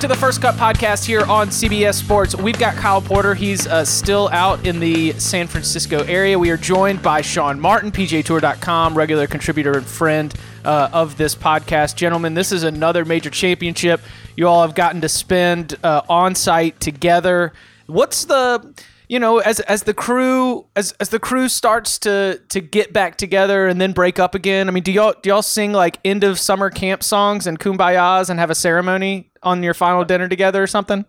To the First Cut podcast here on CBS Sports. We've got Kyle Porter. He's uh, still out in the San Francisco area. We are joined by Sean Martin, PGAtour.com, regular contributor and friend uh, of this podcast. Gentlemen, this is another major championship. You all have gotten to spend uh, on site together. What's the you know, as as the crew as as the crew starts to to get back together and then break up again. I mean, do y'all do y'all sing like end of summer camp songs and kumbayas and have a ceremony on your final dinner together or something?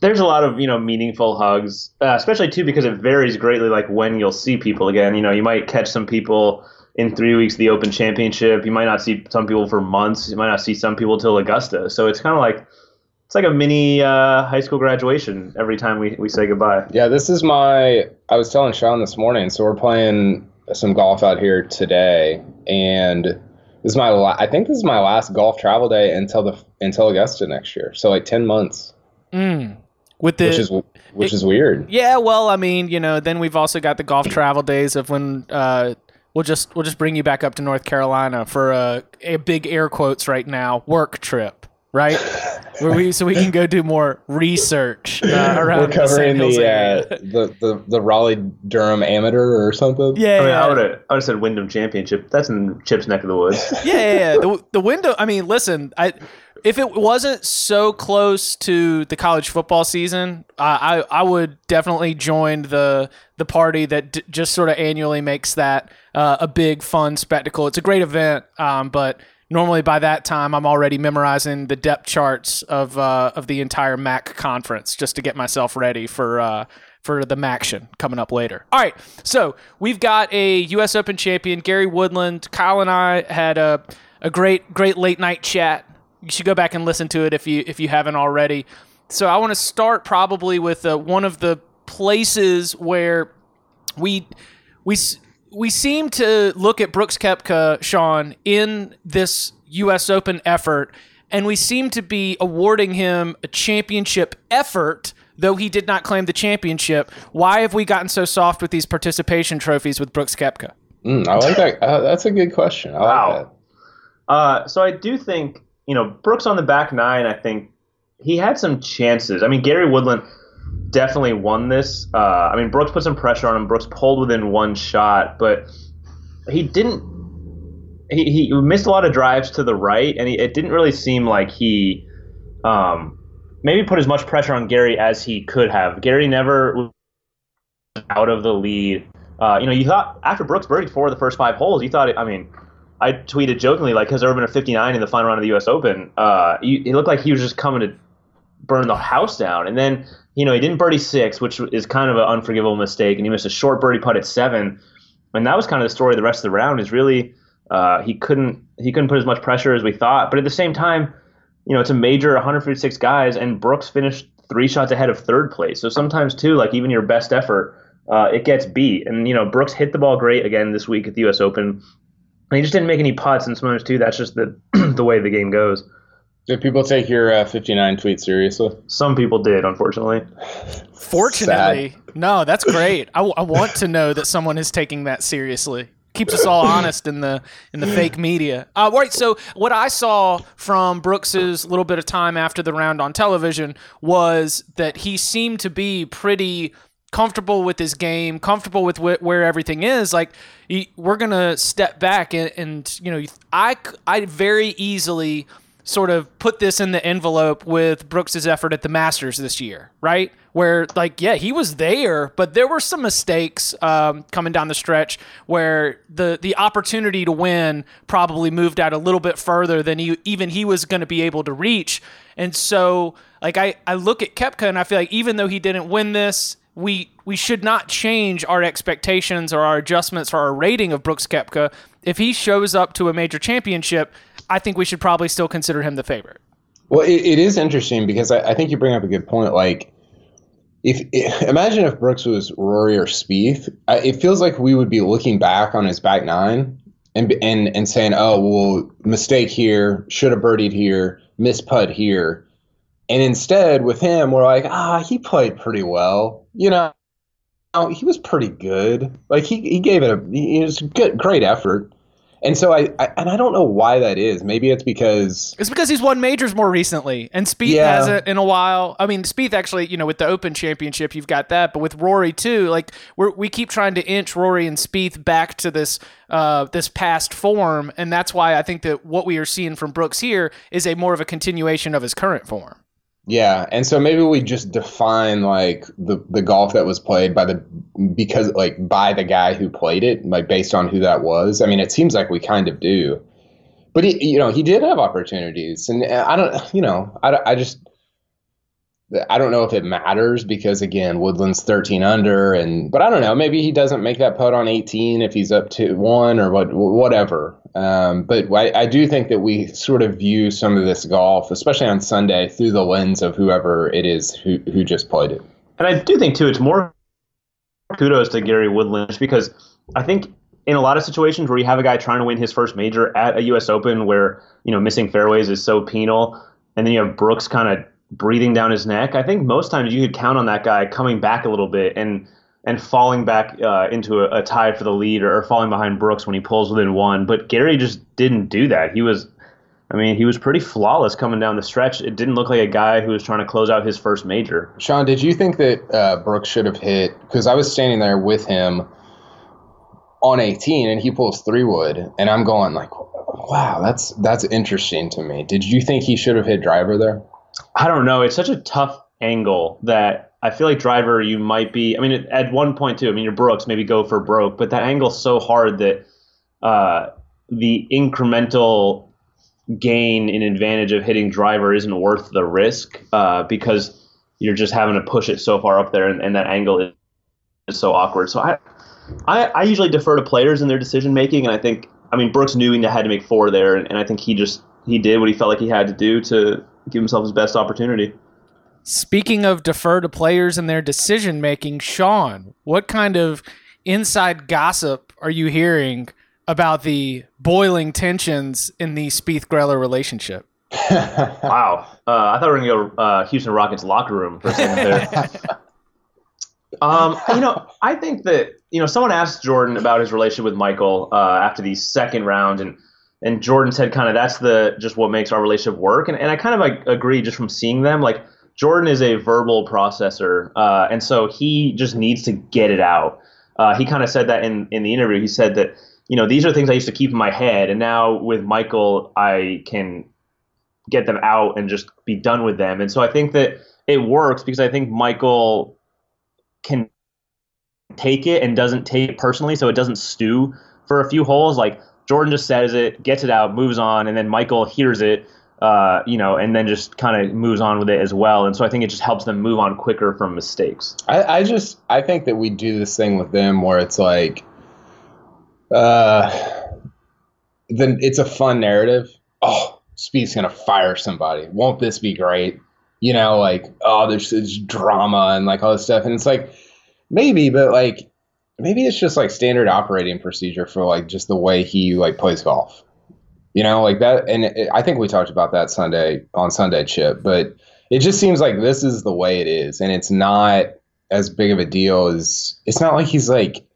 There's a lot of you know meaningful hugs, uh, especially too because it varies greatly. Like when you'll see people again. You know, you might catch some people in three weeks the Open Championship. You might not see some people for months. You might not see some people till Augusta. So it's kind of like it's like a mini uh, high school graduation every time we, we say goodbye. Yeah, this is my. I was telling Sean this morning, so we're playing some golf out here today, and this is my. La- I think this is my last golf travel day until the until Augusta next year. So like ten months. Mm. With the which is which it, is weird. Yeah, well, I mean, you know, then we've also got the golf travel days of when uh, we'll just we'll just bring you back up to North Carolina for a, a big air quotes right now work trip right? Where we so we can go do more research uh, around. We're covering the the, uh, the, the the Raleigh Durham Amateur or something. Yeah, I, mean, yeah. I would have I would have said Wyndham Championship. That's in Chip's neck of the woods. yeah, yeah, yeah. The, the window. I mean, listen, I if it wasn't so close to the college football season, I I, I would definitely join the the party that d- just sort of annually makes that uh, a big fun spectacle. It's a great event, um, but normally by that time I'm already memorizing the depth charts of uh, of the entire MAC conference just to get myself ready for uh, for the MACtion coming up later. All right, so we've got a U.S. Open champion Gary Woodland. Kyle and I had a a great great late night chat. You should go back and listen to it if you if you haven't already. So I want to start probably with uh, one of the places where we we we seem to look at Brooks Koepka, Sean, in this U.S. Open effort, and we seem to be awarding him a championship effort, though he did not claim the championship. Why have we gotten so soft with these participation trophies with Brooks Koepka? Mm, I like that. Uh, that's a good question. I wow. like uh, so I do think you know Brooks on the back nine. I think he had some chances. I mean, Gary Woodland definitely won this. Uh, I mean, Brooks put some pressure on him. Brooks pulled within one shot, but he didn't. He, he missed a lot of drives to the right, and he, it didn't really seem like he um, maybe put as much pressure on Gary as he could have. Gary never was out of the lead. Uh, you know, you thought after Brooks birdied four of the first five holes, you thought, it, I mean, I tweeted jokingly, like, has there ever been a 59 in the final round of the U.S. Open? Uh, he, it looked like he was just coming to burn the house down. And then, you know, he didn't birdie six, which is kind of an unforgivable mistake, and he missed a short birdie putt at seven. And that was kind of the story of the rest of the round. Is really uh, he couldn't he couldn't put as much pressure as we thought. But at the same time, you know, it's a major 156 guys, and Brooks finished three shots ahead of third place. So sometimes too, like even your best effort, uh, it gets beat. And you know, Brooks hit the ball great again this week at the U.S. Open. And he just didn't make any putts, and sometimes too, that's just the the way the game goes. Did people take your uh, 59 tweet seriously? Some people did, unfortunately. Fortunately, no, that's great. I, I want to know that someone is taking that seriously. Keeps us all honest in the in the fake media. Uh, right. So what I saw from Brooks's little bit of time after the round on television was that he seemed to be pretty comfortable with his game, comfortable with wh- where everything is. Like he, we're gonna step back and, and you know I I very easily sort of put this in the envelope with Brooks's effort at the Masters this year, right? Where like yeah, he was there, but there were some mistakes um, coming down the stretch where the the opportunity to win probably moved out a little bit further than he, even he was going to be able to reach. And so like I I look at Koepka and I feel like even though he didn't win this, we we should not change our expectations or our adjustments or our rating of Brooks Koepka. If he shows up to a major championship, I think we should probably still consider him the favorite. Well, it, it is interesting because I, I, think you bring up a good point. Like, if, imagine if Brooks was Rory or Spieth, it feels like we would be looking back on his back nine and and and saying, "Oh, well, mistake here, should have birdied here, miss putt here," and instead with him, we're like, "Ah, he played pretty well," you know. He was pretty good. Like he, he gave it a he was good, great effort. And so I, I, and I don't know why that is. Maybe it's because it's because he's won majors more recently, and Spieth yeah. hasn't in a while. I mean, Spieth actually, you know, with the Open Championship, you've got that, but with Rory too, like we we keep trying to inch Rory and Spieth back to this uh, this past form, and that's why I think that what we are seeing from Brooks here is a more of a continuation of his current form. Yeah, and so maybe we just define like the the golf that was played by the because like by the guy who played it, like based on who that was. I mean, it seems like we kind of do, but he, you know, he did have opportunities, and I don't, you know, I, I just I don't know if it matters because again, Woodland's 13 under, and but I don't know. Maybe he doesn't make that putt on 18 if he's up to one or what, whatever. Um, but I, I, do think that we sort of view some of this golf, especially on Sunday, through the lens of whoever it is who, who just played it. And I do think, too, it's more kudos to Gary Woodland because I think in a lot of situations where you have a guy trying to win his first major at a U.S. Open where, you know, missing fairways is so penal, and then you have Brooks kind of breathing down his neck, I think most times you could count on that guy coming back a little bit and – and falling back uh, into a, a, tie for the lead or, or, falling behind Brooks when he pulls within one. But Gary just didn't do that. He was, I mean, he was pretty flawless coming down the stretch. It didn't look like a guy who was trying to close out his first major. Sean, did you think that uh, Brooks should have hit? Because I was standing there with him on 18 and he pulls three wood, and I'm going like, wow, that's that's interesting to me. Did you think he should have hit driver there? I don't know. It's such a tough angle that I feel like driver, you might be. I mean, at one point too. I mean, you're Brooks, maybe go for broke, but that angle's so hard that uh, the incremental gain in advantage of hitting driver isn't worth the risk uh, because you're just having to push it so far up there, and, and that angle is, is so awkward. So I, I, I usually defer to players in their decision making, and I think, I mean, Brooks knew he had to make four there, and, and I think he just he did what he felt like he had to do to give himself his best opportunity. Speaking of defer to players and their decision making, Sean, what kind of inside gossip are you hearing about the boiling tensions in the Spieth Greller relationship? wow, uh, I thought we were gonna go uh, Houston Rockets locker room for a second there. um, you know, I think that you know someone asked Jordan about his relationship with Michael uh, after the second round, and and Jordan said kind of that's the just what makes our relationship work, and and I kind of like agree just from seeing them like Jordan is a verbal processor, uh, and so he just needs to get it out. Uh, he kind of said that in, in the interview. He said that you know these are things I used to keep in my head, and now with Michael, I can get them out and just be done with them. And so I think that it works because I think Michael can take it and doesn't take it personally, so it doesn't stew for a few holes. Like Jordan just says it, gets it out, moves on, and then Michael hears it uh, you know, and then just kind of moves on with it as well. And so I think it just helps them move on quicker from mistakes. I, I just I think that we do this thing with them where it's like, uh, then it's a fun narrative. Oh, Spieth's gonna fire somebody. Won't this be great? You know, like oh, there's this drama and like all this stuff, and it's like maybe, but like maybe it's just like standard operating procedure for like just the way he like plays golf you know, like that. And it, I think we talked about that Sunday on Sunday Chip, but it just seems like this is the way it is. And it's not as big of a deal as it's not like he's like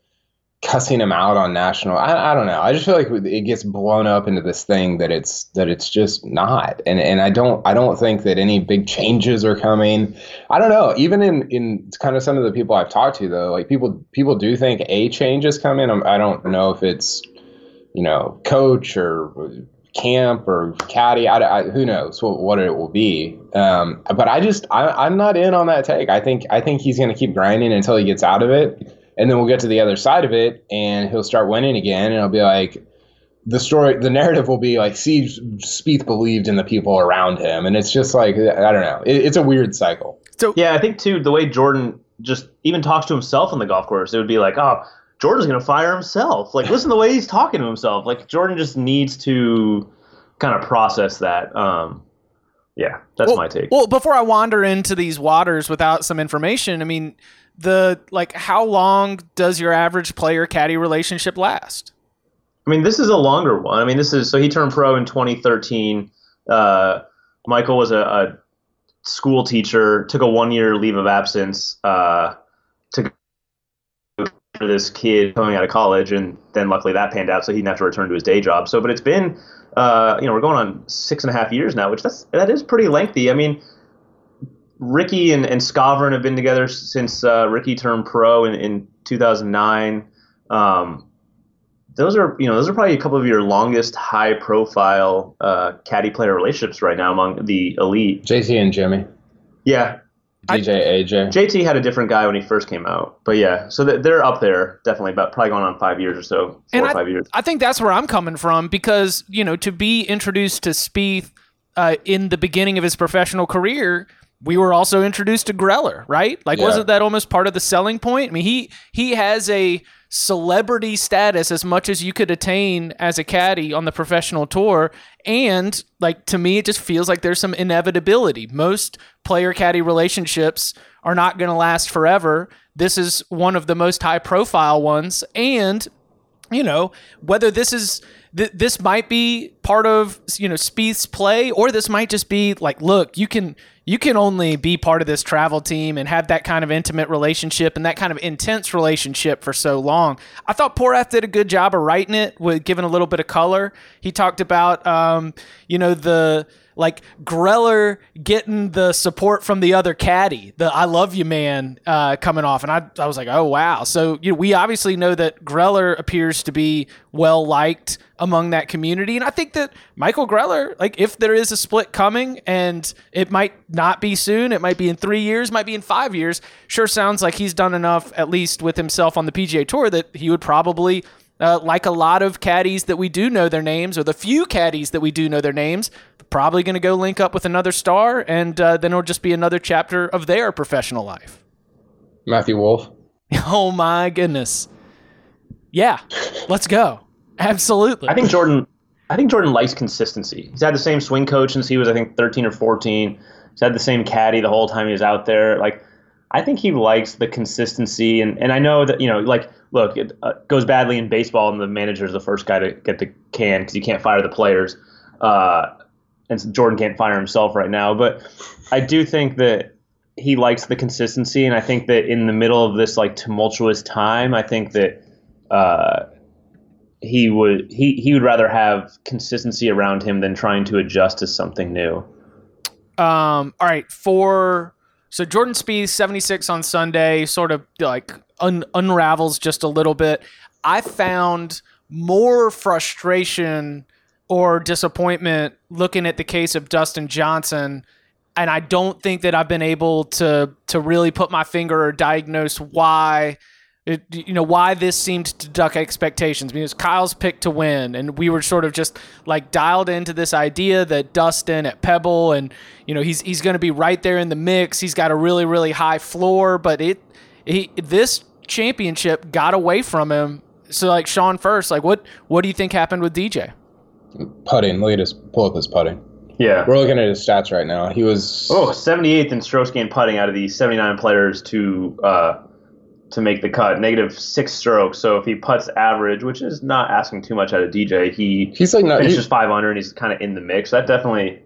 cussing him out on national. I, I don't know. I just feel like it gets blown up into this thing that it's that it's just not. And and I don't I don't think that any big changes are coming. I don't know. Even in in kind of some of the people I've talked to though, like people people do think a change is coming. I don't know if it's you know, coach or camp or caddy. I, I, who knows what, what it will be. Um, but I just I, am not in on that take. I think I think he's going to keep grinding until he gets out of it, and then we'll get to the other side of it, and he'll start winning again, and it'll be like the story. The narrative will be like, see, Spieth believed in the people around him, and it's just like I don't know. It, it's a weird cycle. So yeah, I think too the way Jordan just even talks to himself on the golf course, it would be like, oh, Jordan's going to fire himself. Like, listen to the way he's talking to himself. Like, Jordan just needs to kind of process that. Um, yeah, that's well, my take. Well, before I wander into these waters without some information, I mean, the like, how long does your average player caddy relationship last? I mean, this is a longer one. I mean, this is so he turned pro in 2013. Uh, Michael was a, a, school teacher, took a one year leave of absence uh, to this kid coming out of college, and then luckily that panned out, so he didn't have to return to his day job. So, but it's been, uh, you know, we're going on six and a half years now, which that's that is pretty lengthy. I mean, Rickie and, and Skovron have been together since uh, Rickie turned pro in, in 2009. Um, those are you know those are probably a couple of your longest high profile uh, caddy player relationships right now among the elite. JT and Jimmy. Yeah. DJ I, AJ. JT had a different guy when he first came out, but yeah, so they're up there definitely, about probably going on five years or so, four and or I, five years. I think that's where I'm coming from because you know to be introduced to Spieth uh, in the beginning of his professional career, we were also introduced to Greller, right? Like, yeah. wasn't that almost part of the selling point? I mean, he he has a celebrity status as much as you could attain as a caddy on the professional tour. And like to me, it just feels like there's some inevitability. Most player caddy relationships are not going to last forever. This is one of the most high profile ones. And, you know, whether this is th- this might be part of you know Spieth's play, or this might just be like, look, you can you can only be part of this travel team and have that kind of intimate relationship and that kind of intense relationship for so long. I thought Porath did a good job of writing it with giving a little bit of color. He talked about, um, you know, the like Greller getting the support from the other caddy, the "I love you, man" uh, coming off, and I, I was like, oh wow. So you know, we obviously know that Greller appears to be well liked among that community, and I think that Michael Greller, like if there is a split coming, and it might not be soon, it might be in three years, might be in five years. Sure, sounds like he's done enough, at least with himself on the PGA Tour, that he would probably uh, like a lot of caddies that we do know their names, or the few caddies that we do know their names, probably going to go link up with another star, and uh, then it'll just be another chapter of their professional life. Matthew Wolff. Oh my goodness. Yeah, let's go. Absolutely. I think Jordan. I think Jordan likes consistency. He's had the same swing coach since he was, I think, 13 or 14. He's had the same caddy the whole time he was out there. Like, I think he likes the consistency, and, and I know that you know, like, look, it uh, goes badly in baseball, and the manager is the first guy to get the can because you can't fire the players, uh, and Jordan can't fire himself right now. But I do think that he likes the consistency, and I think that in the middle of this like tumultuous time, I think that uh, he would he he would rather have consistency around him than trying to adjust to something new. Um. All right. For so Jordan Spieth, 76 on Sunday, sort of like un- unravels just a little bit. I found more frustration or disappointment looking at the case of Dustin Johnson. And I don't think that I've been able to to really put my finger or diagnose why it, you know why this seemed to duck expectations because Kyle's picked to win, and we were sort of just like dialed into this idea that Dustin at Pebble, and you know he's he's going to be right there in the mix. He's got a really really high floor, but it he this championship got away from him. So like Sean first, like what what do you think happened with DJ? Putting, look at his pull up his putting. Yeah, we're looking at his stats right now. He was oh 78th in strokes gained putting out of the 79 players to. Uh, to make the cut, negative six strokes. So if he puts average, which is not asking too much out of DJ, he he's like no, he's, five under and he's kind of in the mix. That definitely,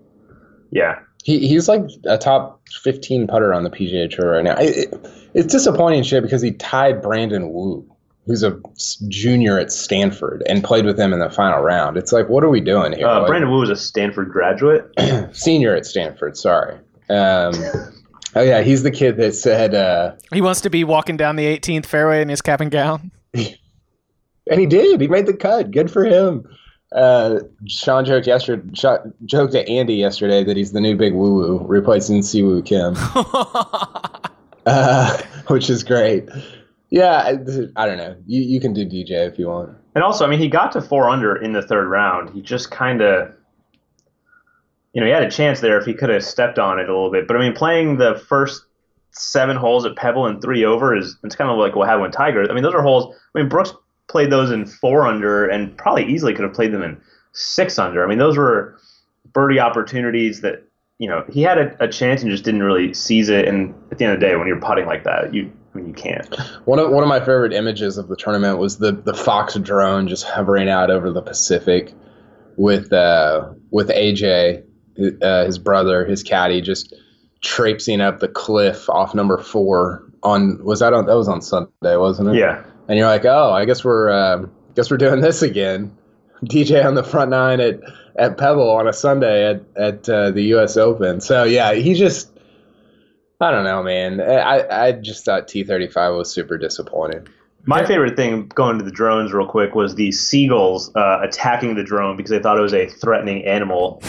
yeah. He he's like a top fifteen putter on the PGA Tour right now. It, it, it's disappointing shit because he tied Brandon Wu, who's a junior at Stanford, and played with him in the final round. It's like, what are we doing here? Uh, like, Brandon Wu was a Stanford graduate, senior at Stanford. Sorry. Um, Oh yeah, he's the kid that said uh, he wants to be walking down the 18th fairway in his cap and gown. and he did. He made the cut. Good for him. Uh, Sean joked yesterday. joked at Andy yesterday that he's the new big woo woo, replacing Si Woo Kim, uh, which is great. Yeah, I, I don't know. You you can do DJ if you want. And also, I mean, he got to four under in the third round. He just kind of you know, he had a chance there if he could have stepped on it a little bit. But I mean, playing the first seven holes at Pebble and three over is it's kind of like what happened with Tiger. I mean, those are holes. I mean, Brooks played those in four under and probably easily could have played them in six under. I mean, those were birdie opportunities that you know he had a, a chance and just didn't really seize it. And at the end of the day, when you're putting like that, you I mean, you can't. One of one of my favorite images of the tournament was the the Fox drone just hovering out over the Pacific with uh, with AJ, uh, his brother, his caddy, just traipsing up the cliff off number four. On was that on that was on Sunday, wasn't it? Yeah. And you're like, oh, I guess we're uh, guess we're doing this again. DJ on the front nine at at Pebble on a Sunday at at uh, the U.S. Open. So yeah, he just I don't know, man. I I just thought T35 was super disappointing. My favorite thing going to the drones real quick was the seagulls uh, attacking the drone because they thought it was a threatening animal.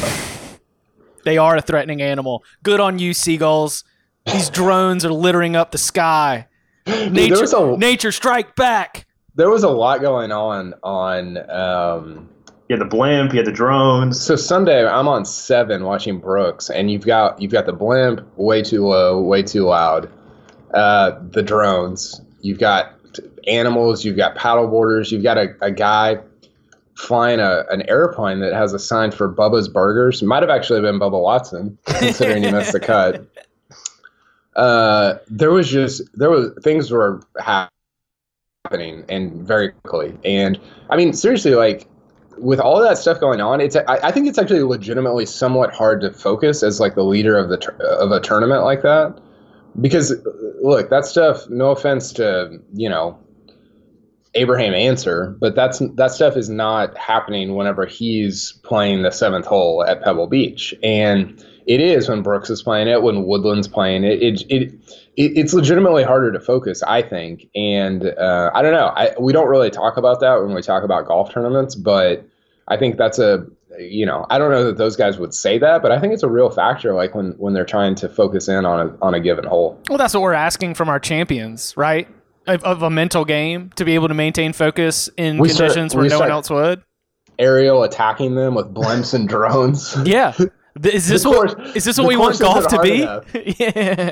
They are a threatening animal. Good on you, seagulls. These drones are littering up the sky. Nature, was a- nature, strike back. There was a lot going on on. Um, You had the blimp, you had the drones. so Sunday, I'm on seven watching Brooks, and you've got you've got the blimp way too low, way too loud. Uh, the drones, you've got animals, you've got paddle boarders, you've got a, a guy flying a, an airplane that has a sign for Bubba's Burgers. Might have actually been Bubba Watson, considering he missed the cut. Uh, there was just there was things were happening and very quickly, and I mean seriously, like with all that stuff going on, it's I, I think it's actually legitimately somewhat hard to focus as like the leader of the of a tournament like that because look that stuff. No offense to you know Abraham Ancer, but that's that stuff is not happening whenever he's playing the seventh hole at Pebble Beach, and it is when Brooks is playing it, when Woodland's playing it. It it, it it's legitimately harder to focus, I think, and uh, I don't know. I we don't really talk about that when we talk about golf tournaments, but I think that's a you know I don't know that those guys would say that, but I think it's a real factor. Like when when they're trying to focus in on a on a given hole. Well, that's what we're asking from our champions, right? Of, of a mental game to be able to maintain focus in We start- conditions where no one else would. Aerial attacking them with blimps and drones. Yeah. Is this The what course- is this what we want golf to be? yeah.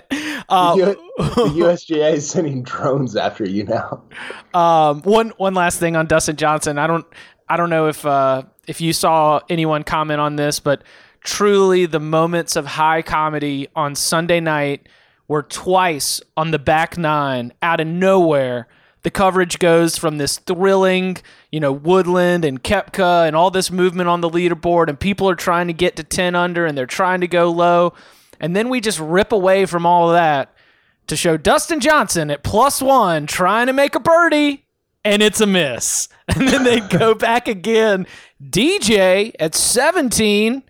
Uh, the, U- the USGA is sending drones after you now. Um, one one last thing on Dustin Johnson. I don't I don't know if uh, if you saw anyone comment on this, but truly the moments of high comedy on Sunday night were twice on the back nine out of nowhere. The coverage goes from this thrilling, you know, Woodland and Koepka and all this movement on the leaderboard, and people are trying to get to 10 under and they're trying to go low. And then we just rip away from all of that to show Dustin Johnson at plus one trying to make a birdie, and it's a miss. And then they go back again. DJ at 17,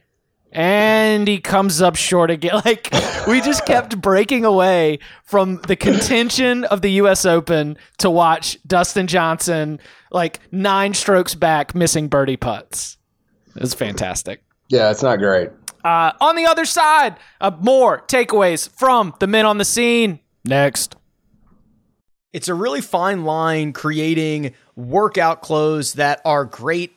and he comes up short again. Like, we just kept breaking away from the contention of the U.S. Open to watch Dustin Johnson, like, nine strokes back, missing birdie putts. It was fantastic. Yeah, it's not great. Uh, on the other side, uh, more takeaways from the men on the scene. Next. It's a really fine line creating workout clothes that are great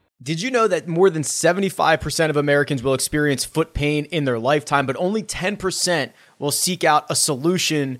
Did you know that more than 75% of Americans will experience foot pain in their lifetime, but only 10% will seek out a solution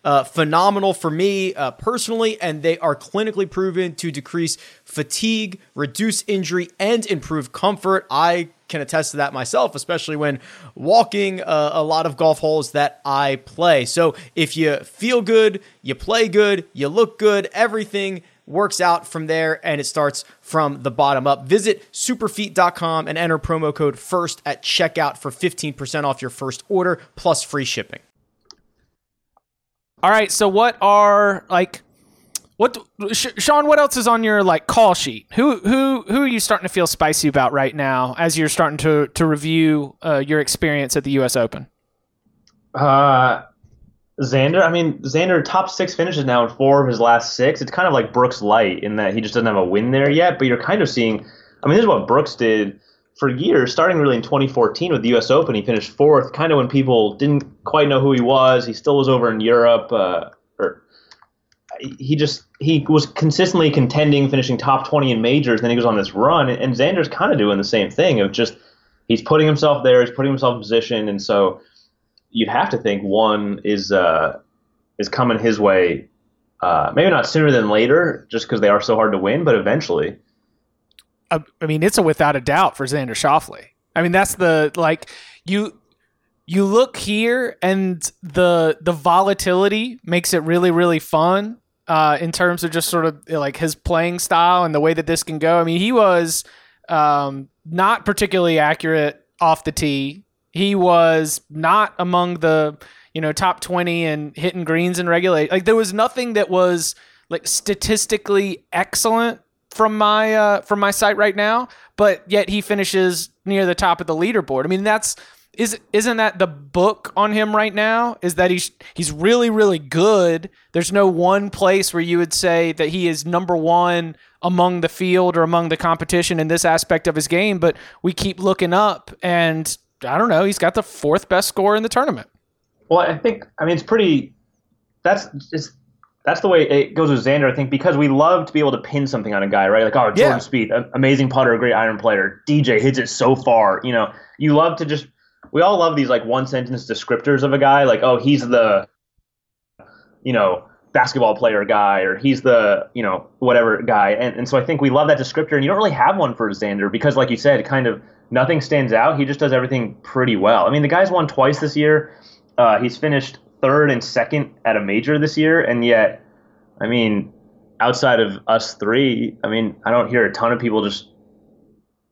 uh, phenomenal for me uh, personally, and they are clinically proven to decrease fatigue, reduce injury, and improve comfort. I can attest to that myself, especially when walking uh, a lot of golf holes that I play. So if you feel good, you play good, you look good, everything works out from there and it starts from the bottom up. Visit superfeet.com and enter promo code FIRST at checkout for 15% off your first order plus free shipping. All right, so what are like what Sean? What else is on your like call sheet? Who who who are you starting to feel spicy about right now as you're starting to to review uh, your experience at the U.S. Open? Uh, Xander. I mean, Xander top six finishes now in four of his last six. It's kind of like Brooks light in that he just doesn't have a win there yet. But you're kind of seeing. I mean, this is what Brooks did for years, starting really in 2014 with the U.S. Open. He finished fourth, kind of when people didn't quite know who he was. He still was over in Europe. Uh, he just he was consistently contending, finishing top 20 in majors. Then he goes on this run, and Xander's kind of doing the same thing of just he's putting himself there, he's putting himself in position, and so you'd have to think one is uh, is coming his way. Uh, maybe not sooner than later, just because they are so hard to win, but eventually. I, mean, it's a without a doubt for Xander Schauffele. I mean, that's the like you you look here and the the volatility makes it really really fun uh, in terms of just sort of like his playing style and the way that this can go. I mean, he was um, not particularly accurate off the tee. He was not among the you know top twenty and hitting greens and regulate. Like there was nothing that was like statistically excellent from my uh, from my site right now, but yet he finishes near the top of the leaderboard. I mean, that's is isn't that the book on him right now? Is that he's he's really really good. There's no one place where you would say that he is number one among the field or among the competition in this aspect of his game. But we keep looking up, and I don't know. He's got the fourth best score in the tournament. Well, I think I mean it's pretty. That's it's that's the way it goes with Xander. I think because we love to be able to pin something on a guy, right? Like, oh, Jordan yeah. Spieth, amazing putter, great iron player. DJ hits it so far. You know, you love to just we all love these like one sentence descriptors of a guy, like oh he's the, you know, basketball player guy or he's the you know whatever guy, and and so I think we love that descriptor, and you don't really have one for Xander because like you said, kind of nothing stands out. He just does everything pretty well. I mean, the guy's won twice this year. Uh, he's finished third and second at a major this year, and yet, I mean, outside of us three, I mean, I don't hear a ton of people just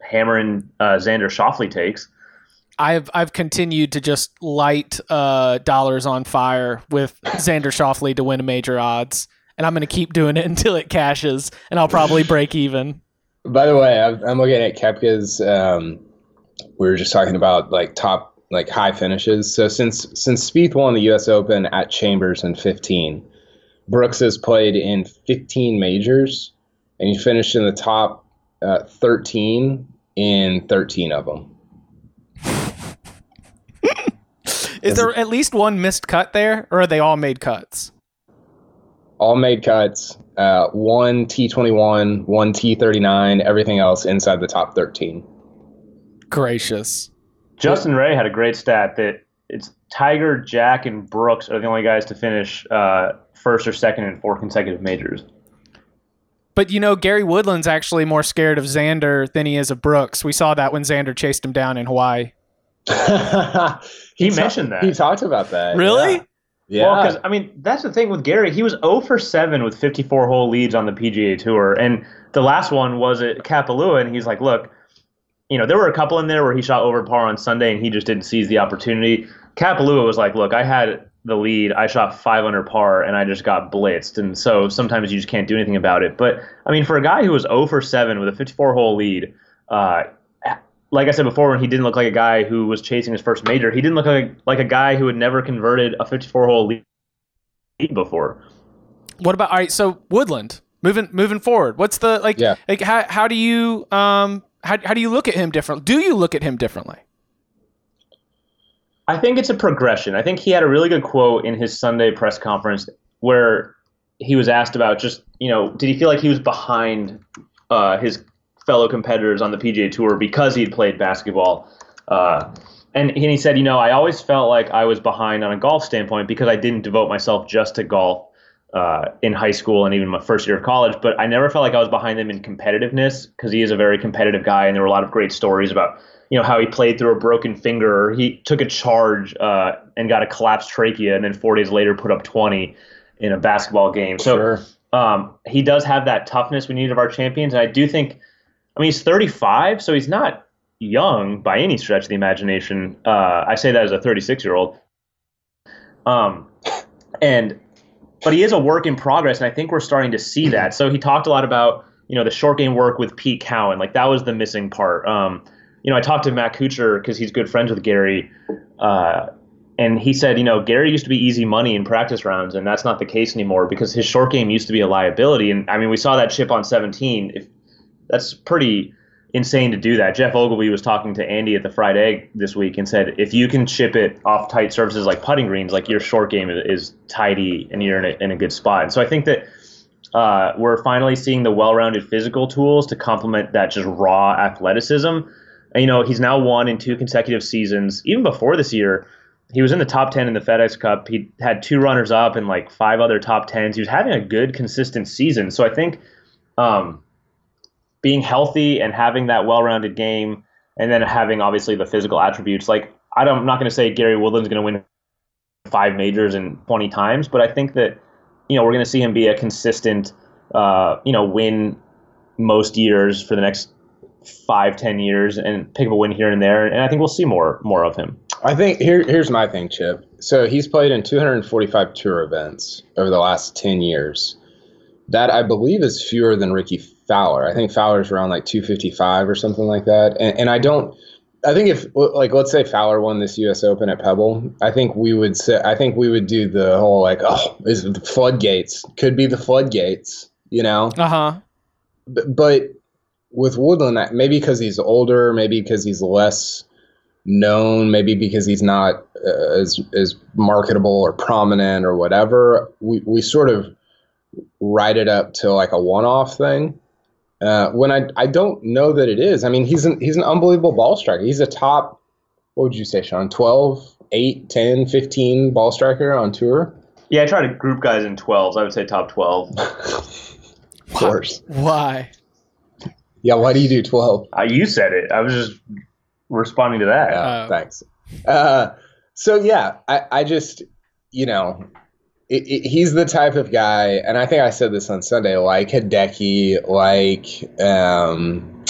hammering uh, Xander Schauffele takes. I've I've continued to just light uh, dollars on fire with Xander Schauffele to win a major odds, and I'm going to keep doing it until it cashes, and I'll probably break even. By the way, I'm looking at Koepka's. Um, we were just talking about like top like high finishes. So since since Spieth won the U.S. Open at Chambers in 15, Brooks has played in 15 majors, and he finished in the top uh, 13 in 13 of them. Is there at least one missed cut there, or are they all made cuts? All made cuts. Uh, one T21, one T39, everything else inside the top 13. Gracious. Justin Ray had a great stat that it's Tiger, Jack, and Brooks are the only guys to finish uh, first or second in four consecutive majors. But you know, Gary Woodland's actually more scared of Xander than he is of Brooks. We saw that when Xander chased him down in Hawaii. he, he mentioned that. He talked about that. Really? Yeah. Yeah. Well, because I mean, that's the thing with Gary. He was 0 for 7 with 54 hole leads on the PGA Tour, and the last one was at Kapalua, and he's like, "Look, you know, there were a couple in there where he shot over par on Sunday, and he just didn't seize the opportunity." Kapalua was like, "Look, I had the lead. I shot five under par, and I just got blitzed, and so sometimes you just can't do anything about it." But I mean, for a guy who was 0 for 7 with a 54 hole lead, uh, like I said before, when he didn't look like a guy who was chasing his first major, he didn't look like like a guy who had never converted a 54 hole lead before. What about all right? So Woodland moving moving forward. What's the like? Yeah. Like how how do you um how how do you look at him differently? Do you look at him differently? I think it's a progression. I think he had a really good quote in his Sunday press conference where he was asked about just you know did he feel like he was behind uh, his fellow competitors on the PGA Tour because he'd played basketball. Uh, and he said, you know, I always felt like I was behind on a golf standpoint because I didn't devote myself just to golf uh, in high school and even my first year of college. But I never felt like I was behind him in competitiveness because he is a very competitive guy, and there were a lot of great stories about you know how he played through a broken finger, he took a charge uh, and got a collapsed trachea, and then four days later put up 20 in a basketball game. So Sure. um, he does have that toughness we need of our champions, and I do think. I mean, he's 35, so he's not young by any stretch of the imagination. Uh, I say that as a 36 year old. Um, and but he is a work in progress, and I think we're starting to see that. So he talked a lot about you know the short game work with Pete Cowan, like that was the missing part. Um, you know, I talked to Matt Kuchar because he's good friends with Gary, uh, and he said, you know, Gary used to be easy money in practice rounds, and that's not the case anymore because his short game used to be a liability. And I mean, we saw that chip on 17. If that's pretty insane to do that. Geoff Ogilvy was talking to Andy at the Fried Egg this week and said, if you can chip it off tight surfaces like putting greens, like your short game is, tidy and you're in a, in a good spot. And so I think that uh, we're finally seeing the well-rounded physical tools to complement that just raw athleticism. And, you know, he's now won in two consecutive seasons. Even before this year, he was in the top 10 in the FedEx Cup. He had two runners up and like five other top 10s. He was having a good, consistent season. So I think um, being healthy and having that well-rounded game, and then having obviously the physical attributes. Like I I'm not going to say Gary Woodland's going to win five majors and 20 times, but I think that you know we're going to see him be a consistent, uh, you know, win most years for the next five, ten years, and pick up a win here and there. And I think we'll see more more of him. I think here here's my thing, Chip. So he's played in 245 tour events over the last 10 years. That I believe is fewer than Rickie Fowler. I think Fowler's around like 255 or something like that. And, and I don't. I think if like let's say Fowler won this U.S. Open at Pebble, I think we would say I think we would do the whole like oh is it the floodgates could be the floodgates, you know. Uh huh. B- but with Woodland, maybe because he's older, maybe because he's less known, maybe because he's not uh, as as marketable or prominent or whatever, we we sort of write it up to like a one-off thing. Uh, when I I don't know that it is. I mean, he's an he's an unbelievable ball striker. He's a top what would you say, Sean? 12, 8, 10, 15 ball striker on tour? Yeah, I try to group guys in 12s. I would say top 12. Of course. Why? Yeah, why do you do 12? Uh, you said it. I was just responding to that. Yeah, Uh, thanks. Uh, so yeah, I, I just, you know, it, it, he's the type of guy, and I think I said this on Sunday, like Hideki, like, um,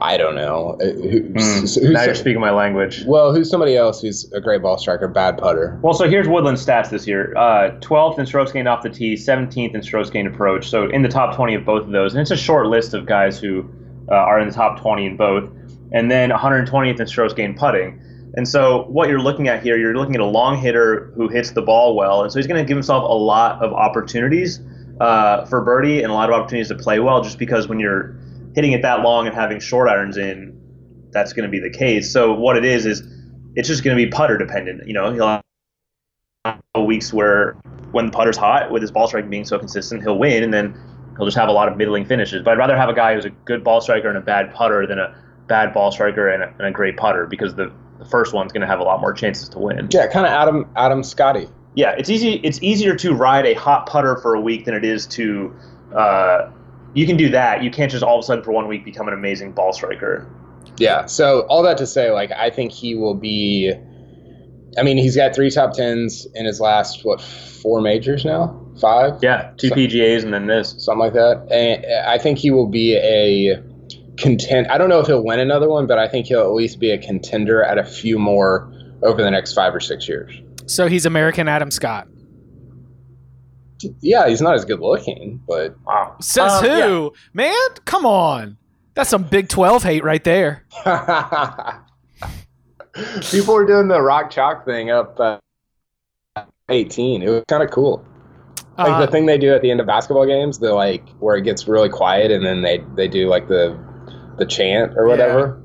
I don't know, uh, who, Mm, who's, now you're speaking my language. well, who's somebody else who's a great ball striker, bad putter. Well, so here's Woodland's stats this year: uh, 12th in strokes gained off the tee, 17th in strokes gained approach. So in the top 20 of both of those, and it's a short list of guys who uh, are in the top 20 in both, and then 120th in strokes gained putting. And so what you're looking at here, you're looking at a long hitter who hits the ball well, and so he's going to give himself a lot of opportunities uh, for birdie and a lot of opportunities to play well, just because when you're hitting it that long and having short irons in, that's going to be the case. So what it is is it's just going to be putter dependent. You know, he'll have weeks where when the putter's hot, with his ball striking being so consistent, he'll win, and then he'll just have a lot of middling finishes. But I'd rather have a guy who's a good ball striker and a bad putter than a bad ball striker and a, and a great putter because the, the first one's going to have a lot more chances to win. Yeah, kind of Adam Adam Scotty. Yeah, it's easy. It's easier to ride a hot putter for a week than it is to. Uh, you can do that. You can't just all of a sudden for one week become an amazing ball striker. Yeah. So all that to say, like, I think he will be. I mean, he's got three top tens in his last what four majors now, five. Yeah, two PGAs and then this. something like that. And I think he will be a content. I don't know if he'll win another one, but I think he'll at least be a contender at a few more over the next five or six years. So he's American Adam Scott. Yeah, he's not as good looking, but Wow. Says Um, who? yeah. Man, come on. That's some Big Twelve hate right there. People were doing the rock chalk thing up uh, 18. It was kind of cool. Like Uh, the thing they do at the end of basketball games, the like where it gets really quiet and then they they do like the the chant or whatever.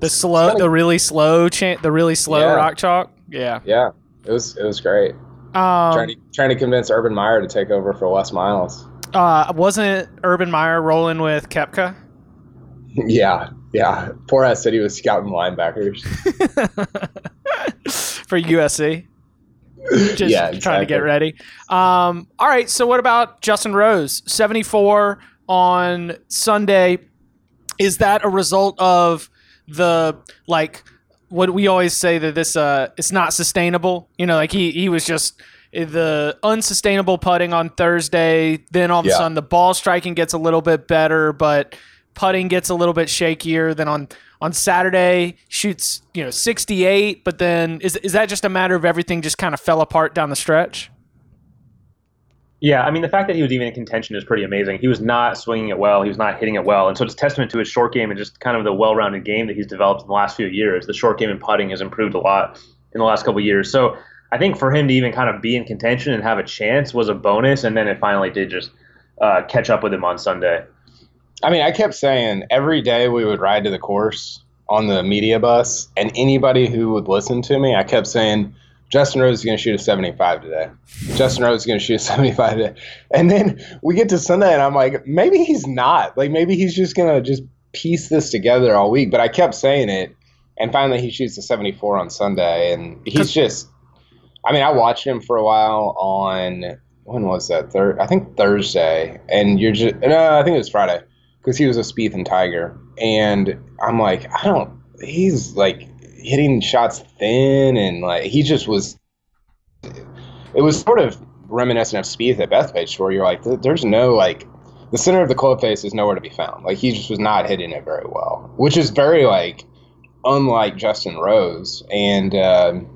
the slow, the really slow chant, the really slow Yeah. rock chalk. Yeah. Yeah, it was it was great. Um, trying to trying to convince Urban Meyer to take over for Les Miles. uh, wasn't Urban Meyer rolling with Koepka? yeah, yeah. Poor ass said he was scouting linebackers. for USC. Just Yeah, trying to get ready. Um, all right. So what about Justin Rose? Seventy four on Sunday. Is that a result of the like what we always say that this uh it's not sustainable? You know, like he he was just the unsustainable putting on Thursday. Then all of a sudden the ball striking gets a little bit better, but putting gets a little bit shakier. Then on on Saturday shoots you know 68, but then is is that just a matter of everything just kind of fell apart down the stretch? Yeah, I mean the fact that he was even in contention is pretty amazing. He was not swinging it well. He was not hitting it well, and so it's testament to his short game and just kind of the well-rounded game that he's developed in the last few years. The short game and putting has improved a lot in the last couple years. So I think for him to even kind of be in contention and have a chance was a bonus, and then it finally did just uh, catch up with him on Sunday. I mean, I kept saying every day we would ride to the course on the media bus, and anybody who would listen to me, I kept saying, Justin Rose is going to shoot a 75 today. Justin Rose is going to shoot a 75 today. And then we get to Sunday, and I'm like, maybe he's not. Like, maybe he's just going to just piece this together all week. But I kept saying it, and finally he shoots a 74 on Sunday, and he's just. I mean, I watched him for a while on when was that? Third, I think Thursday, and you're just no, I think it was Friday because he was a Spieth and Tiger, and I'm like, I don't. He's like hitting shots thin, and like he just was. It was sort of reminiscent of Spieth at Bethpage, where you're like, there's no like. The center of the club face is nowhere to be found. Like he just was not hitting it very well, which is very like unlike Justin Rose, and um,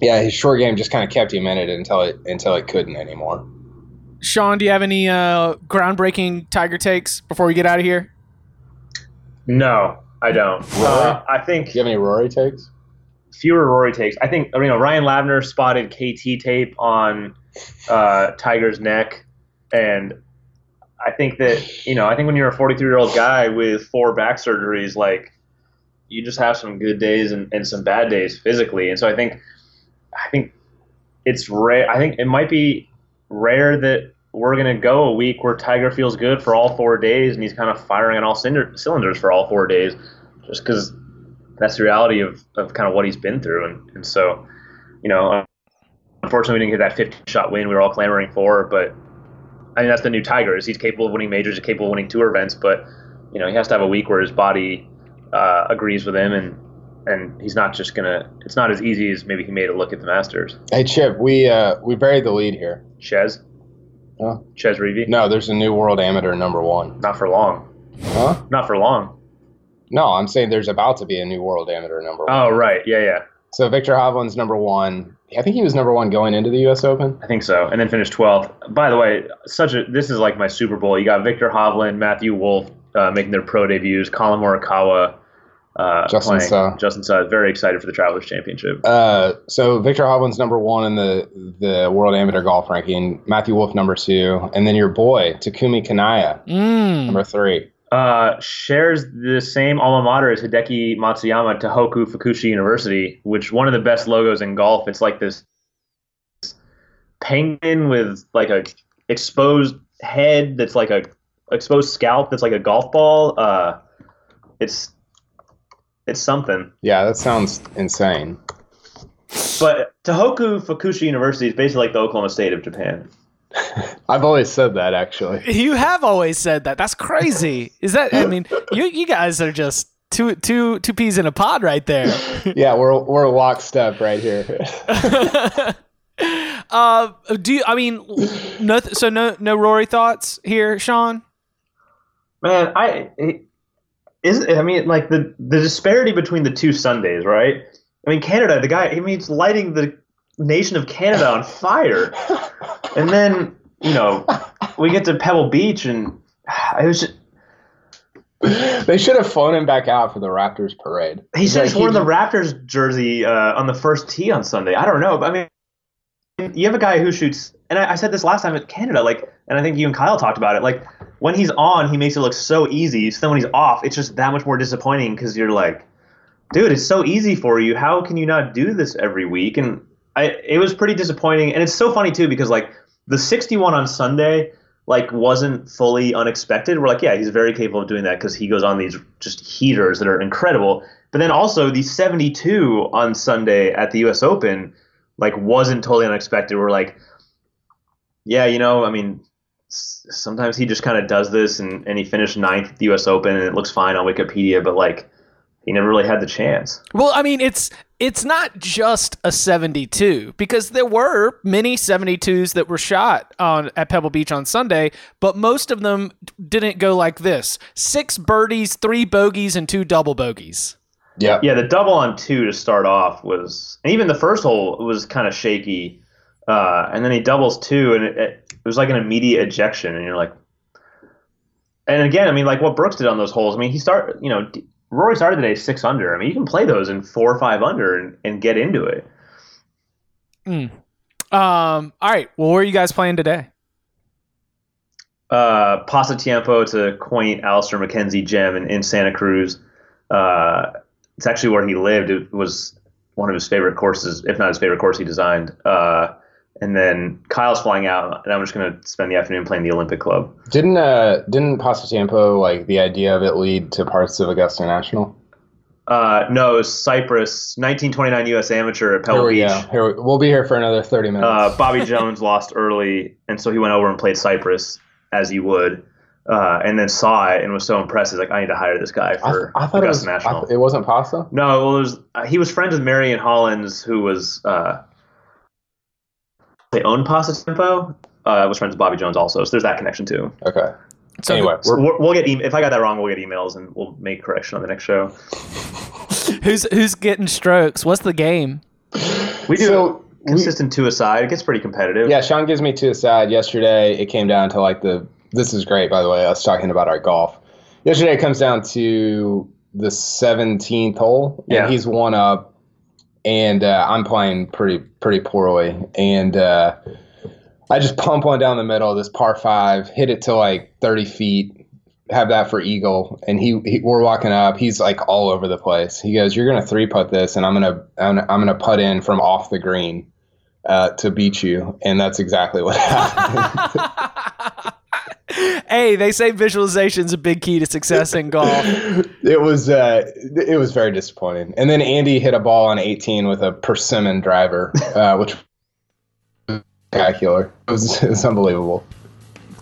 yeah, his short game just kind of kept him in it until it until it couldn't anymore. Sean, do you have any uh, groundbreaking Tiger takes before we get out of here? No, I don't. Uh, I think Do you have any Rory takes? fewer Rory takes. I think you know Ryan Lavner spotted KT tape on uh, Tiger's neck, and I think that you know I think when you're a 43 year old guy with four back surgeries, like you just have some good days and, and some bad days physically, and so I think I think it's rare. I think it might be rare that we're gonna go a week where Tiger feels good for all four days and he's kind of firing on all cylinder, cylinders for all four days, just because that's the reality of, of kind of what he's been through. And, and so, you know, unfortunately, we didn't get that 50 shot win we were all clamoring for. But I mean, that's the new Tiger. Is he's capable of winning majors, he's capable of winning tour events, but you know, he has to have a week where his body uh, agrees with him, and and he's not just gonna. It's not as easy as maybe he made it look at the Masters. Hey Chip, we uh we buried the lead here. Chez, Huh? Chez No, there's a new world amateur number one. not for long. Huh? Not for long. No, I'm saying there's about to be a new world amateur number one. Oh right, yeah, yeah. So Viktor Hovland's number one. I think he was number one going into the U.S. Open. I think so, and then finished 12th. By the way, such a this is like my Super Bowl. You got Viktor Hovland, Matthew Wolff uh, making their pro debuts, Collin Morikawa, uh, Justin playing. Suh. Justin Suh. Very excited for the Travelers Championship. Uh, so Viktor Hovland's number one in the the world amateur golf ranking. Matthew Wolff number two, and then your boy Takumi Kanaya Mm. number three. Uh, shares the same alma mater as Hideki Matsuyama, Tohoku Fukushi University, which one of the best logos in golf. It's like this penguin with like a exposed head that's like a exposed scalp that's like a golf ball. Uh, it's it's something. Yeah, that sounds insane. But Tohoku Fukushi University is basically like the Oklahoma State of Japan. I've always said that actually. You have always said that. That's crazy. Is that? I mean, you you guys are just two two two peas in a pod right there. Yeah, we're we're lockstep right here. uh, do you? I mean, no. So no no Rory thoughts here, Sean. Man, I it, is I mean like the the disparity between the two Sundays, right? I mean Canada, the guy, I mean, he's lighting the nation of Canada on fire, and then you know we get to Pebble Beach, and it was just they should have flown him back out for the Raptors parade. He should Like, have worn the Raptors jersey uh, on the first tee on Sunday. I don't know, but I mean, you have a guy who shoots, and I, I said this last time at Canada, like, and I think you and Kyle talked about it. Like, when he's on, he makes it look so easy. So then when he's off, it's just that much more disappointing because you're like, dude, it's so easy for you. How can you not do this every week? And I, it was pretty disappointing. And it's so funny too because like the 61 on Sunday like wasn't fully unexpected. We're like, yeah, he's very capable of doing that because he goes on these just heaters that are incredible. But then also the 72 on Sunday at the U.S. Open like wasn't totally unexpected. We're like, yeah, you know, I mean, sometimes he just kind of does this, and, and he finished ninth at the U.S. Open, and it looks fine on Wikipedia, but like he never really had the chance. Well, I mean, it's it's not just a 72 because there were many 72s that were shot on at Pebble Beach on Sunday, but most of them didn't go like this: six birdies, three bogeys, and two double bogeys. Yeah. Yeah, the double on two to start off was, and even the first hole was kind of shaky, uh, and then he doubles two, and it, it, it was like an immediate ejection, and you're like, and again, I mean, like what Brooks did on those holes. I mean, he start, you know, D- Rory started the day six under. I mean, you can play those in four or five under and, and get into it. Um, all right. Well, where are you guys playing today? uh, Pasatiempo. It's a quaint Alister MacKenzie gem in, in Santa Cruz. Uh, it's actually where he lived. It was one of his favorite courses, if not his favorite course he designed. Uh, and then Kyle's flying out, and I'm just going to spend the afternoon playing the Olympic Club. Didn't uh didn't Pasatiempo like the idea of it lead to parts of Augusta National? Uh, no, it was Cypress, 1929 U.S. Amateur at Here Pebble we Beach. go. Here we, we'll be here for another thirty minutes. Uh, Bobby Jones lost early, and so he went over and played Cypress, as you would, uh, and then saw it and was so impressed. He's like, I need to hire this guy I, for I thought it was Augusta I National. th- it wasn't pasta. No, well, it was uh, he was friends with Marion Hollins, who was uh, they own Pasatiempo. Uh, was friends with Bobby Jones also, so there's that connection too. Okay. So anyway, So we're, we'll, we'll get e- if I got that wrong, we'll get emails and we'll make correction on the next show. Who's who's getting strokes? What's the game? We do So, we- consistent two aside. It gets pretty competitive. yeah, Sean gives me two aside. Yesterday, it came down to like the. This is great, by the way. Us talking about our golf. Yesterday, it comes down to the seventeenth hole, and Yeah. he's one up, and uh, I'm playing pretty pretty poorly, and uh, I just pump one down the middle, of this par five, hit it to like thirty feet, have that for eagle, and he, he we're walking up, he's like all over the place. He goes, "You're gonna three putt this, and I'm gonna I'm I'm gonna putt in from off the green." uh, to beat you, and that's exactly what happened. hey, they say visualization's a big key to success in golf. it was uh, it was very disappointing. And then Andy hit a ball on 18 with a persimmon driver, uh, which was spectacular. It was, it was unbelievable.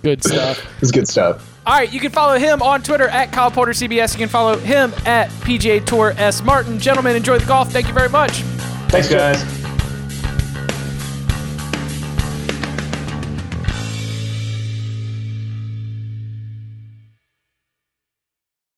Good stuff. It was good stuff. All right, you can follow him on Twitter at Kyle Porter CBS. You can follow him at PGA Tour S Martin. Gentlemen, enjoy the golf. Thank you very much. Thanks, guys.